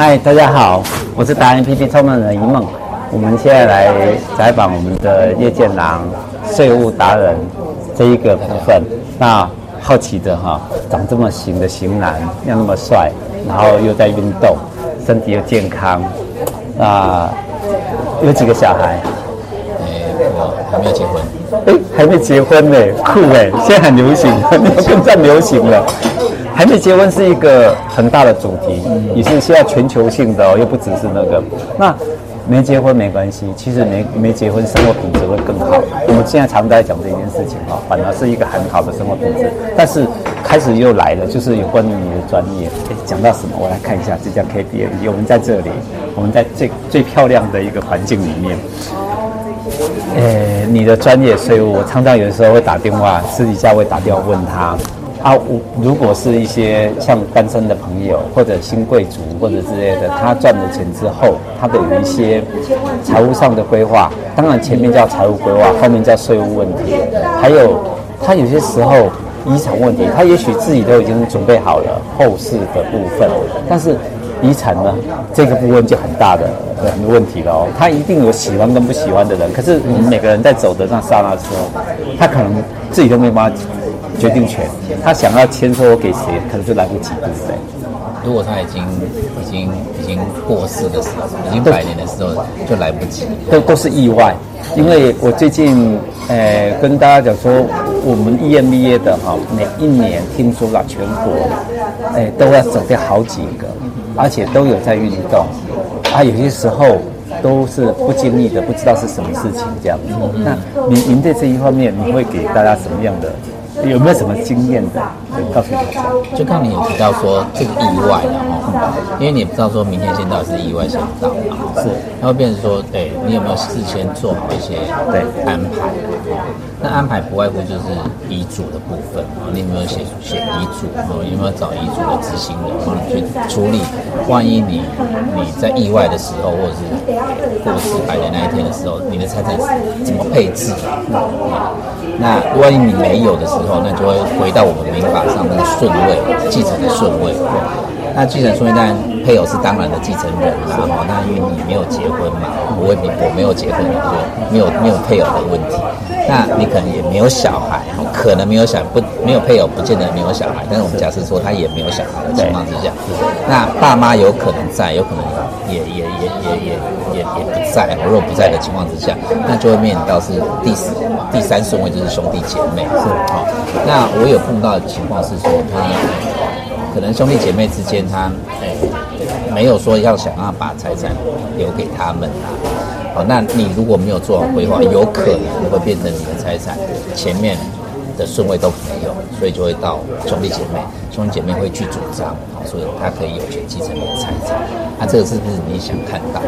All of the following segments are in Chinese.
嗨，大家好，我是达人 P P 创办人一梦。我们现在来采访我们的叶剑郎税务达人这一个部分。那好奇的哈，长这么型的型男，又那么帅，然后又在运动，身体又健康，啊，有几个小孩？还没有结婚。哎，还没结婚呢，酷哎！现在很流行，现在流行了。还没结婚是一个很大的主题，也是现在全球性的哦，又不只是那个。那没结婚没关系，其实没没结婚生活品质会更好。我们现在常在讲这件事情哦，反而是一个很好的生活品质。但是开始又来了，就是有关于你的专业。哎，讲到什么？我来看一下这家 KPMG，我们在这里，我们在最最漂亮的一个环境里面。哎，你的专业税务，我常常有的时候会打电话，私底下会打电话问他。啊，我如果是一些像单身的朋友，或者新贵族，或者之类的，他赚了钱之后，他的有一些财务上的规划，当然前面叫财务规划，后面叫税务问题，还有他有些时候遗产问题，他也许自己都已经准备好了后事的部分，但是遗产呢，这个部分就很大的很多问题了哦。他一定有喜欢跟不喜欢的人，可是我们每个人在走的那刹那的时候，他可能自己都没有办法。决定权，他想要签收给谁，可能就来不及，对不对？如果他已经已经已经过世的时候，已经百年的时候，就来不及。都都是意外，因为我最近呃跟大家讲说，我们 EMBA 的哈，每一年听说了全国，哎都要走掉好几个，而且都有在运动，啊有些时候都是不经意的，不知道是什么事情这样子。嗯、那您您在这一方面，你会给大家什么样的？有没有什么经验的？告诉大家，就看你有提到说这个意外然后，因为你也不知道说明天先到是意外先到，然后是，然后变成说，对你有没有事先做好一些对安排？那安排不外乎就是遗嘱的部分啊，你有没有写写遗嘱？哦，有没有找遗嘱的执行人帮你去处理？万一你你在意外的时候，或者是过世百年那一天的时候，你的财产怎么配置？那万一你没有的时候，那就会回到我们民法上那个顺位，继承的顺位。那继承顺位当然配偶是当然的继承人啦，哈。那因为你没有结婚嘛，我你我没有结婚，就没有没有配偶的问题。那你可能也没有小孩，可能没有小不没有配偶，不见得没有小孩。但是我们假设说他也没有小孩的情况之下，那爸妈有可能在，有可能也也也也也也也不在。如果不在的情况之下，那就会面临到是第四第三顺位就是兄弟姐妹，是好。那我有碰到的情况是说他。可能兄弟姐妹之间，他没有说要想要把财产留给他们啊。好，那你如果没有做好规划，有可能会变成你的财产前面的顺位都没有，所以就会到兄弟姐妹，兄弟姐妹会去主张，好，所以他可以有权继承你的财产。那这个是不是你想看到？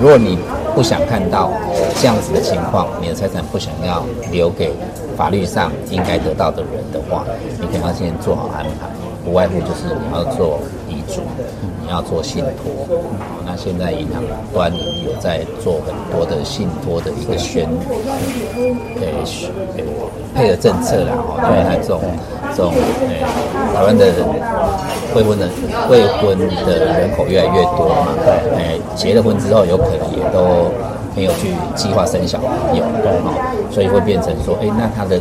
如果你不想看到这样子的情况，你的财产不想要留给法律上应该得到的人的话，你可能要先做好安排。不外乎就是你要做遗嘱，要做信托。那现在银行端有在做很多的信托的一个宣，呃，配合政策啦，哈，因为它这种这种，呃，台湾的未婚的未婚的人口越来越多嘛，对，哎，结了婚之后有可能也都没有去计划生小朋友，对，所以会变成说，哎，那他的。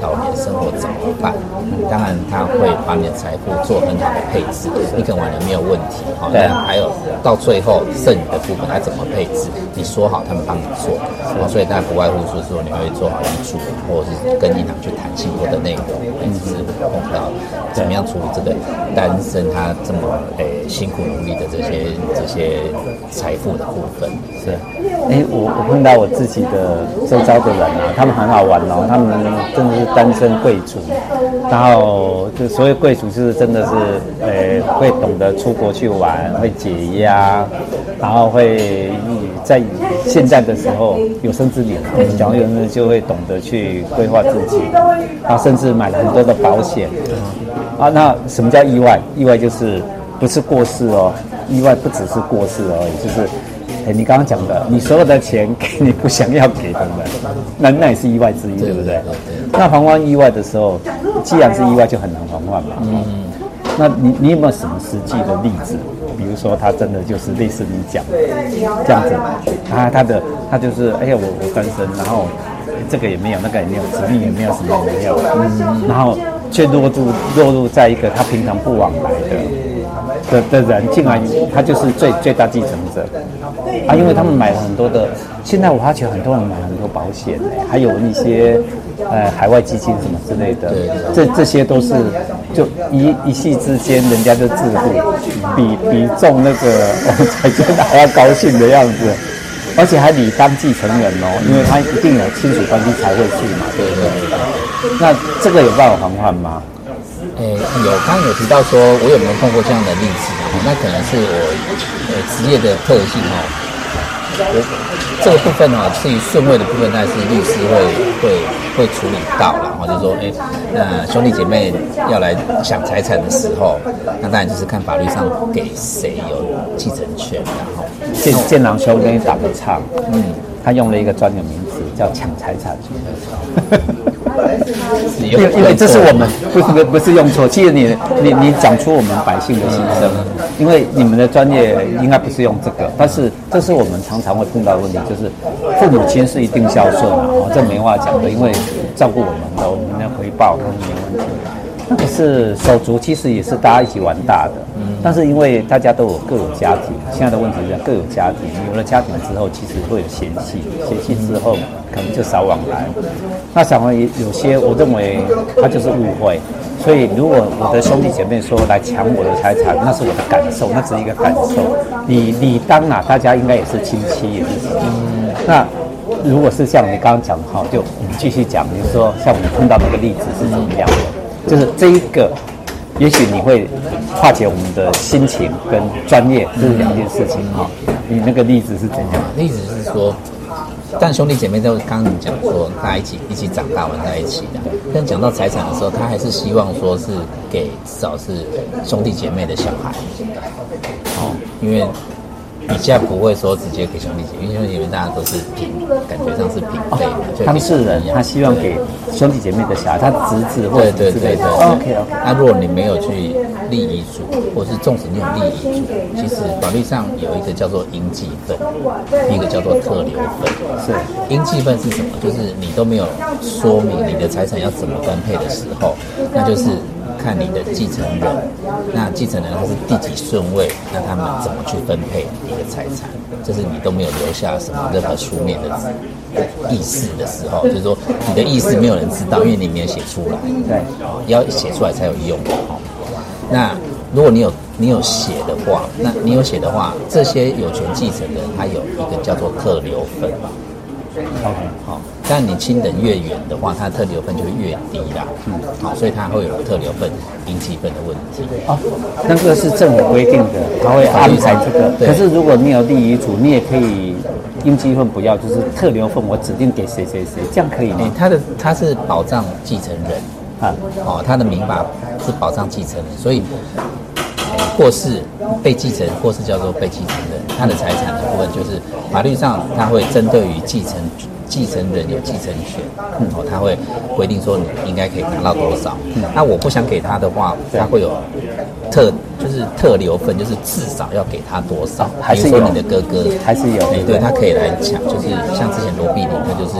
老年生活怎么办？嗯，当然他会把你的财富做很好的配置，你可能完全没有问题。好，对，还有到最后剩余的部分，他怎么配置？你说好，他们帮你做。好，所以大家不外乎是说，你会做好遗嘱，或者是跟银行去谈信托的内容，一直是碰到怎么样处理这个单身他这么诶辛苦努力的这些这些财富的部分。是，哎，我我碰到我自己的周遭的人啊，他们很好玩哦，他们真的是。单身贵族，然后就所谓贵族，就是真的是，呃，会懂得出国去玩，会解压，然后会在现在的时候有生之年，讲有人就会懂得去规划自己，然后甚至买了很多的保险，啊，那什么叫意外？意外就是不是过世哦，意外不只是过世而已，就是。哎，你刚刚讲的，你所有的钱给你不想要给的人，那那也是意外之一，对不对？那还完意外的时候，既然是意外，就很难还完嘛。嗯，那你你有没有什么实际的例子？比如说他真的就是类似你讲的这样子，他他的他就是哎呀我我单身，然后这个也没有，那个也没有，子女也没有，什么也没有，嗯，然后却落入落入在一个他平常不往来的的的人进来，他就是最最大继承者啊，因为他们买了很多的，现在我发觉很多人买很多保险，还有一些。呃，海外基金什么之类的，这这些都是就一一夕之间，人家就致富，比比中那个 彩券还要高兴的样子，而且还理当继承人哦，因为他一定有亲属关系才会去嘛，对不对？那这个有办法还换吗？诶，有，刚刚有提到说，我有没有碰过这样的例子？那可能是我呃职业的特性哦。我这个部分哦，至于顺位的部分，但是律师会会。会处理到，然后就说，哎，那兄弟姐妹要来抢财产的时候，那当然就是看法律上给谁有继承权，然后建建郎兄跟你打个岔，嗯，他用了一个专有名词叫抢财产因为因为这是我们不是不是用错，其实你你你讲出我们百姓的心声，因为你们的专业应该不是用这个，但是这是我们常常会碰到的问题，就是父母亲是一定孝顺啊，这没话讲的，因为照顾我们的，我们的回报都没问题。可是手足其实也是大家一起玩大的，嗯但是因为大家都有各有家庭，现在的问题是各有家庭，有了家庭之后，其实会有嫌隙，嫌隙之后可能就少往来。那想问有些，我认为他就是误会。所以如果我的兄弟姐妹说来抢我的财产，那是我的感受，那只是一个感受。你你当啊，大家应该也是亲戚，也是亲戚。那如果是像你刚刚讲的哈，就我们继续讲，比如说像我们碰到那个例子是怎么样的？就是这一个，也许你会化解我们的心情跟专业，这是两件事情哈。你那个例子是怎样？例子是说，但兄弟姐妹都刚刚你讲说，大家一起一起长大玩在一起的。但讲到财产的时候，他还是希望说是给至少是兄弟姐妹的小孩。哦，因为。你现在不会说直接给兄弟姐妹，因为因为大家都是平，感觉上是平辈嘛。当事人他希望给兄弟姐妹的小孩，他侄子或者对对对对。OK OK。那如果你没有去立遗嘱，或是纵使你有立遗嘱，其实法律上有一个叫做应继分，一个叫做特留分。是应继分是什么？就是你都没有说明你的财产要怎么分配的时候，那就是。看你的继承人，那继承人他是第几顺位，那他们怎么去分配你的财产？就是你都没有留下什么任何书面的意思的时候，就是说你的意思没有人知道，因为你没有写出来。对，要写出来才有用。那如果你有你有写的话，那你有写的话，这些有权继承人他有一个叫做特留分。OK，好。但你亲等越远的话，它的特留分就会越低啦。嗯，好，所以它会有特留分、应继分的问题。哦，那个是政府规定的，他会安排这个。可是如果你有立遗嘱，你也可以应继分不要，就是特留份我指定给谁谁谁，这样可以吗？他的他是保障继承人啊，哦，他的民法是保障继承人，所以或是被继承，或是叫做被继承人，他的财产的部分就是法律上他会针对于继承。继承人有继承权，嗯，哦，他会规定说你应该可以拿到多少，那我不想给他的话，他会有特。就是特留份，就是至少要给他多少？还是说你的哥哥还是有？哎，对他可以来抢，就是像之前罗碧玲，他就是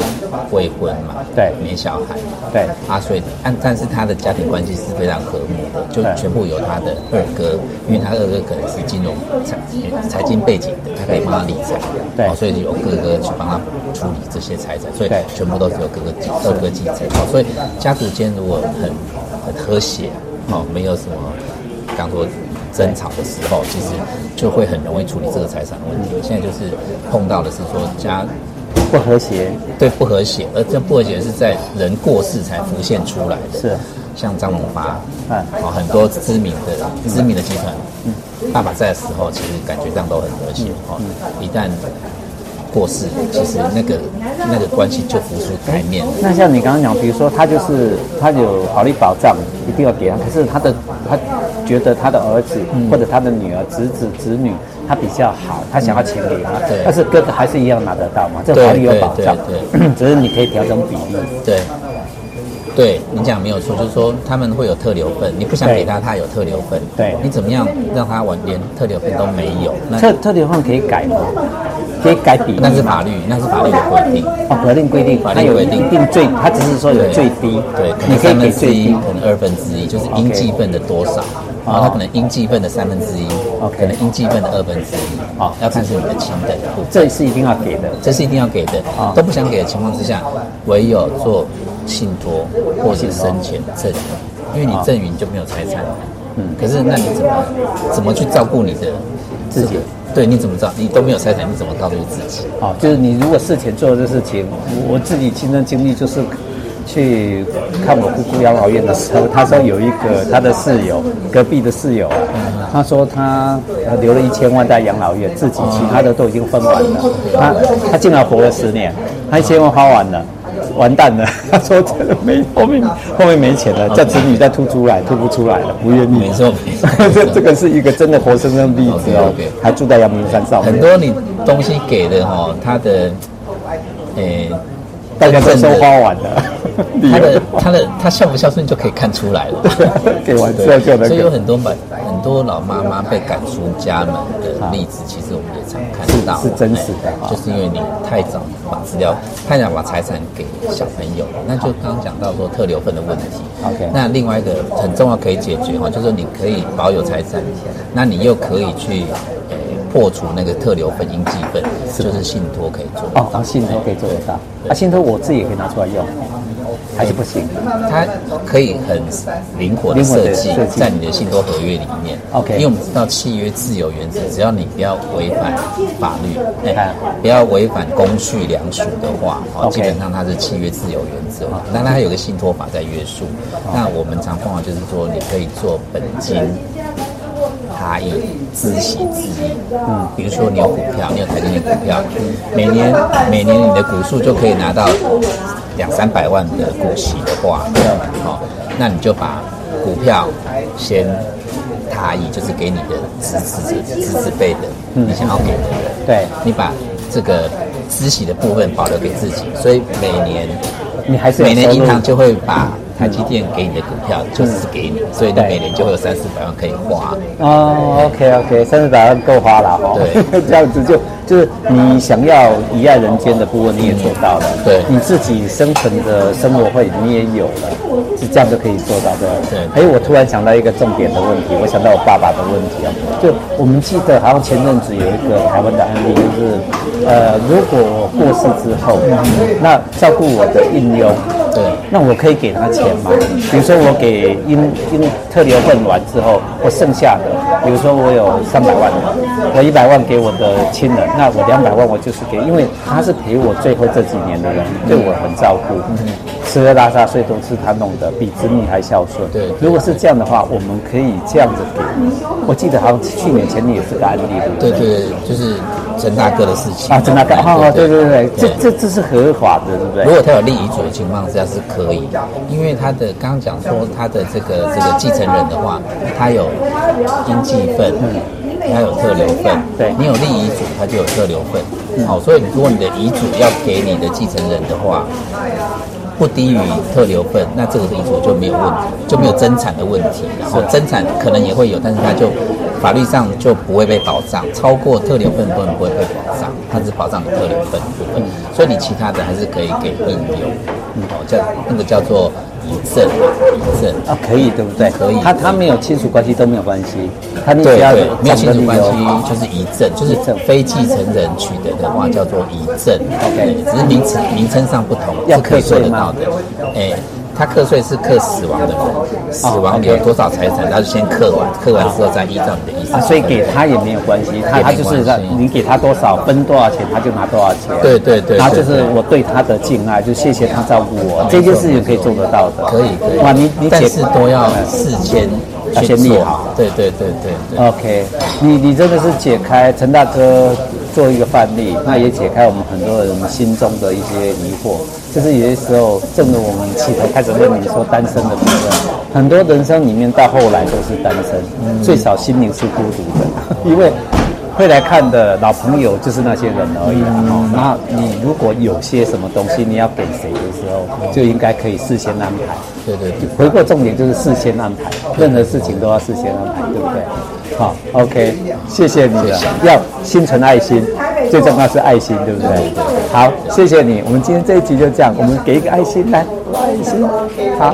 未婚嘛，对，没小孩嘛，对，啊，所以但但是他的家庭关系是非常和睦的，就全部由他的二哥，因为他二哥可能是金融财财经背景的，他可以帮他理财，对，所以由哥哥去帮他处理这些财产，所以全部都是由哥哥二哥继承，所以家族间如果很很和谐，哦，没有什么，刚说。争吵的时候，其实就会很容易处理这个财产的问题。现在就是碰到的是说家不和谐，对不和谐，而这不和谐是在人过世才浮现出来的。是，像张荣发，嗯，啊，很多知名的知名的集团，嗯，爸爸在的时候，其实感觉上都很和谐。哦，一旦过世，其实那个那个关系就浮出台面。那像你刚刚讲，比如说他就是他有法律保障，一定要给他，可是他的他。觉得他的儿子或者他的女儿、侄子、侄女他比较好，他想要钱给他，但是哥哥还是一样拿得到嘛？这法律有保障，只是你可以调整比例。对，对你讲没有错，就是说他们会有特留份，你不想给他，他有特留份。对，你怎么样让他完连特留份都没有？那特特留份可以改吗？可以改比例？那是法律，那是法律的规定。哦，法定规定，法律规定一定最，他只是说有最低。对，可能三分之一，可能二分之一，就是应继份的多少。然后他可能应继份的三分之一，OK，可能应继份的二分之一，啊，要看是你的亲等的部分。这是一定要给的，这是一定要给的。啊，都不想给的情况之下，唯有做信托或是生前赠与，因为你赠与你就没有财产。嗯，可是那你怎么怎么去照顾你的自己？对，你怎么知道你都没有财产？你怎么告诉自己？啊，就是你如果事前做的这事情，我自己亲身经历就是。去看我姑姑养老院的时候，他说有一个他的室友，隔壁的室友啊，他说他留了一千万在养老院，自己其他的都已经分完了。他他竟然活了十年，他一千万花完了，完蛋了。他说真的没后面后面没钱了，叫子女再吐出来，吐不出来了，不愿意。没错，这 这个是一个真的活生生的例子哦。还住在阳明山上。很多你东西给的哈，他的诶。大家都收花完了，他的他的他孝不孝顺就可以看出来了。给完之后就能。所以有很多买很多老妈妈被赶出家门的例子，其实我们也常看到。是真实的，就是因为你太早把资料、太早把财产给小朋友，那就刚刚讲到说特留份的问题。OK。那另外一个很重要可以解决哈，就是你可以保有财产，那你又可以去。破除那个特留份、应继份，就是信托可以做哦。然后信托可以做得到。啊，信托我自己也可以拿出来用，还是不行？它可以很灵活的设计在你的信托合约里面。OK，因为我们知道契约自由原则，只要你不要违反法律，哎，不要违反公序良俗的话，哦，基本上它是契约自由原则。当然它有个信托法在约束。那我们常碰到就是说，你可以做本金。他以自喜自益，嗯，比如说你有股票，你有台积电股票，每年每年你的股数就可以拿到两三百万的股息的话，好，那你就把股票先他以，就是给你的资资资资辈的，你想要给的，对，你把这个资息的部分保留给自己，所以每年你还是每年银行就会把。台积电给你的股票就是给你，所以你每年就会有三四百万可以花。哦，OK OK，三四百万够花了哈。对，这样子就就是你想要遗爱人间的部分你也做到了，对，你自己生存的生活费你也有了，是这样就可以做到的。对。还有我突然想到一个重点的问题，我想到我爸爸的问题啊，就我们记得好像前阵子有一个台湾的案例，就是呃，如果我过世之后，那照顾我的应佣。对，那我可以给他钱吗？比如说我给因因特留份完之后，我剩下的，比如说我有三百万，我一百万给我的亲人，那我两百万我就是给，因为他是陪我最后这几年的人，对我很照顾，吃喝拉撒睡都是他弄的，比子女还孝顺。对，如果是这样的话，我们可以这样子给。我记得好像去年前年也是个案例，对对对，就是陈大哥的事情啊，陈大哥，好好，对对对，这这这是合法的，对不对？如果他有立遗嘱的情况下。是可以的，因为他的刚刚讲说他的这个这个继承人的话，他有应继份，他有特留份，对，你有立遗嘱，他就有特留份。好，所以如果你的遗嘱要给你的继承人的话，不低于特留份，那这个遗嘱就没有问题，就没有增产的问题。然后增产可能也会有，但是他就法律上就不会被保障，超过特留份部分不会被保障，它只保障特留份部分，所以你其他的还是可以给印佣。哦，叫那个叫做遗赠，遗赠啊，可以对不对？可以，他他没有亲属关系都没有关系，他你只要没有亲属关系就是遗赠，就是非继承人取得的话叫做遗赠，OK，只是名词名称上不同，要可以做得到的，哎。他课税是课死亡的人，死亡有多少财产，他就先课完，课完之后再依照你的意思。啊，所以给他也没有关系，他他就是让你给他多少分多少钱，他就拿多少钱。对对对。然后就是我对他的敬爱，就谢谢他照顾我，这件事情可以做得到的。可以可以。哇，你你但是都要事先先立好。对对对对。OK，你你真的是解开陈大哥做一个范例，那也解开我们很多人心中的一些疑惑。就是有些时候，正如我们起头开始问你说单身的部分，很多人生里面到后来都是单身，最少心灵是孤独的，因为会来看的老朋友就是那些人而已。哦，那你如果有些什么东西你要给谁的时候，就应该可以事先安排。对对对，回过重点就是事先安排，任何事情都要事先安排，对不对？好，OK，谢谢你了。要心存爱心，最重要是爱心，对不对？好，谢谢你。我们今天这一集就这样，我们给一个爱心来，爱心，好。